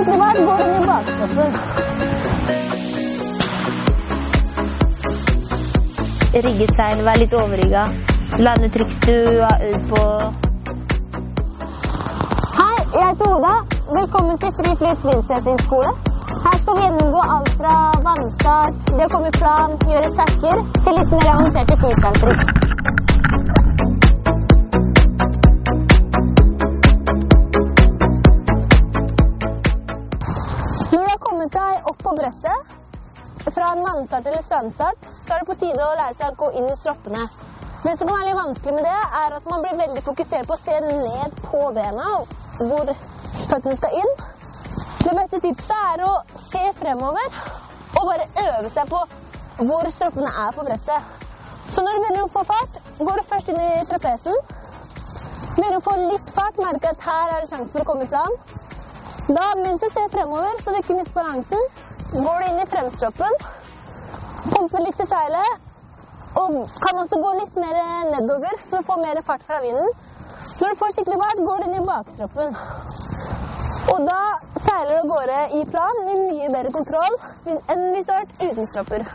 Skikkelig fart, går du inn i bakstoppen. Rigget seil, vær litt overrigga. Landetriks du har øvd på. Hei, jeg heter Oda. Velkommen til Fri flyt vindsettingsskole. Her skal vi gjennomgå alt fra vannstart, det å komme i plan, gjøre takker, til litt mer avanserte freestyle-triks. Når du har kommet deg opp på brettet, fra en vannstart eller strandstart, så er det på tide å lære seg å gå inn i stroppene. Det som kan være litt vanskelig med det, er at man blir veldig fokusert på å se ned på bena, hvor føttene skal inn. Det beste tipset er å se fremover og bare øve seg på hvor stroppene er på brettet. Så når du begynner å få fart, går du først inn i trapesen. Begynner å få litt fart, merker at her er det sjanse for å komme i plan. Da, mens du ser fremover, så du ikke mister balansen, går du inn i fremstroppen, pumper litt i seilet, og kan også gå litt mer nedover, så du får mer fart fra vinden. Når du får skikkelig fart, går du inn i bakstroppen. Og da seiler du av gårde i plan med mye bedre kontroll enn hvis du har vært uten stropper.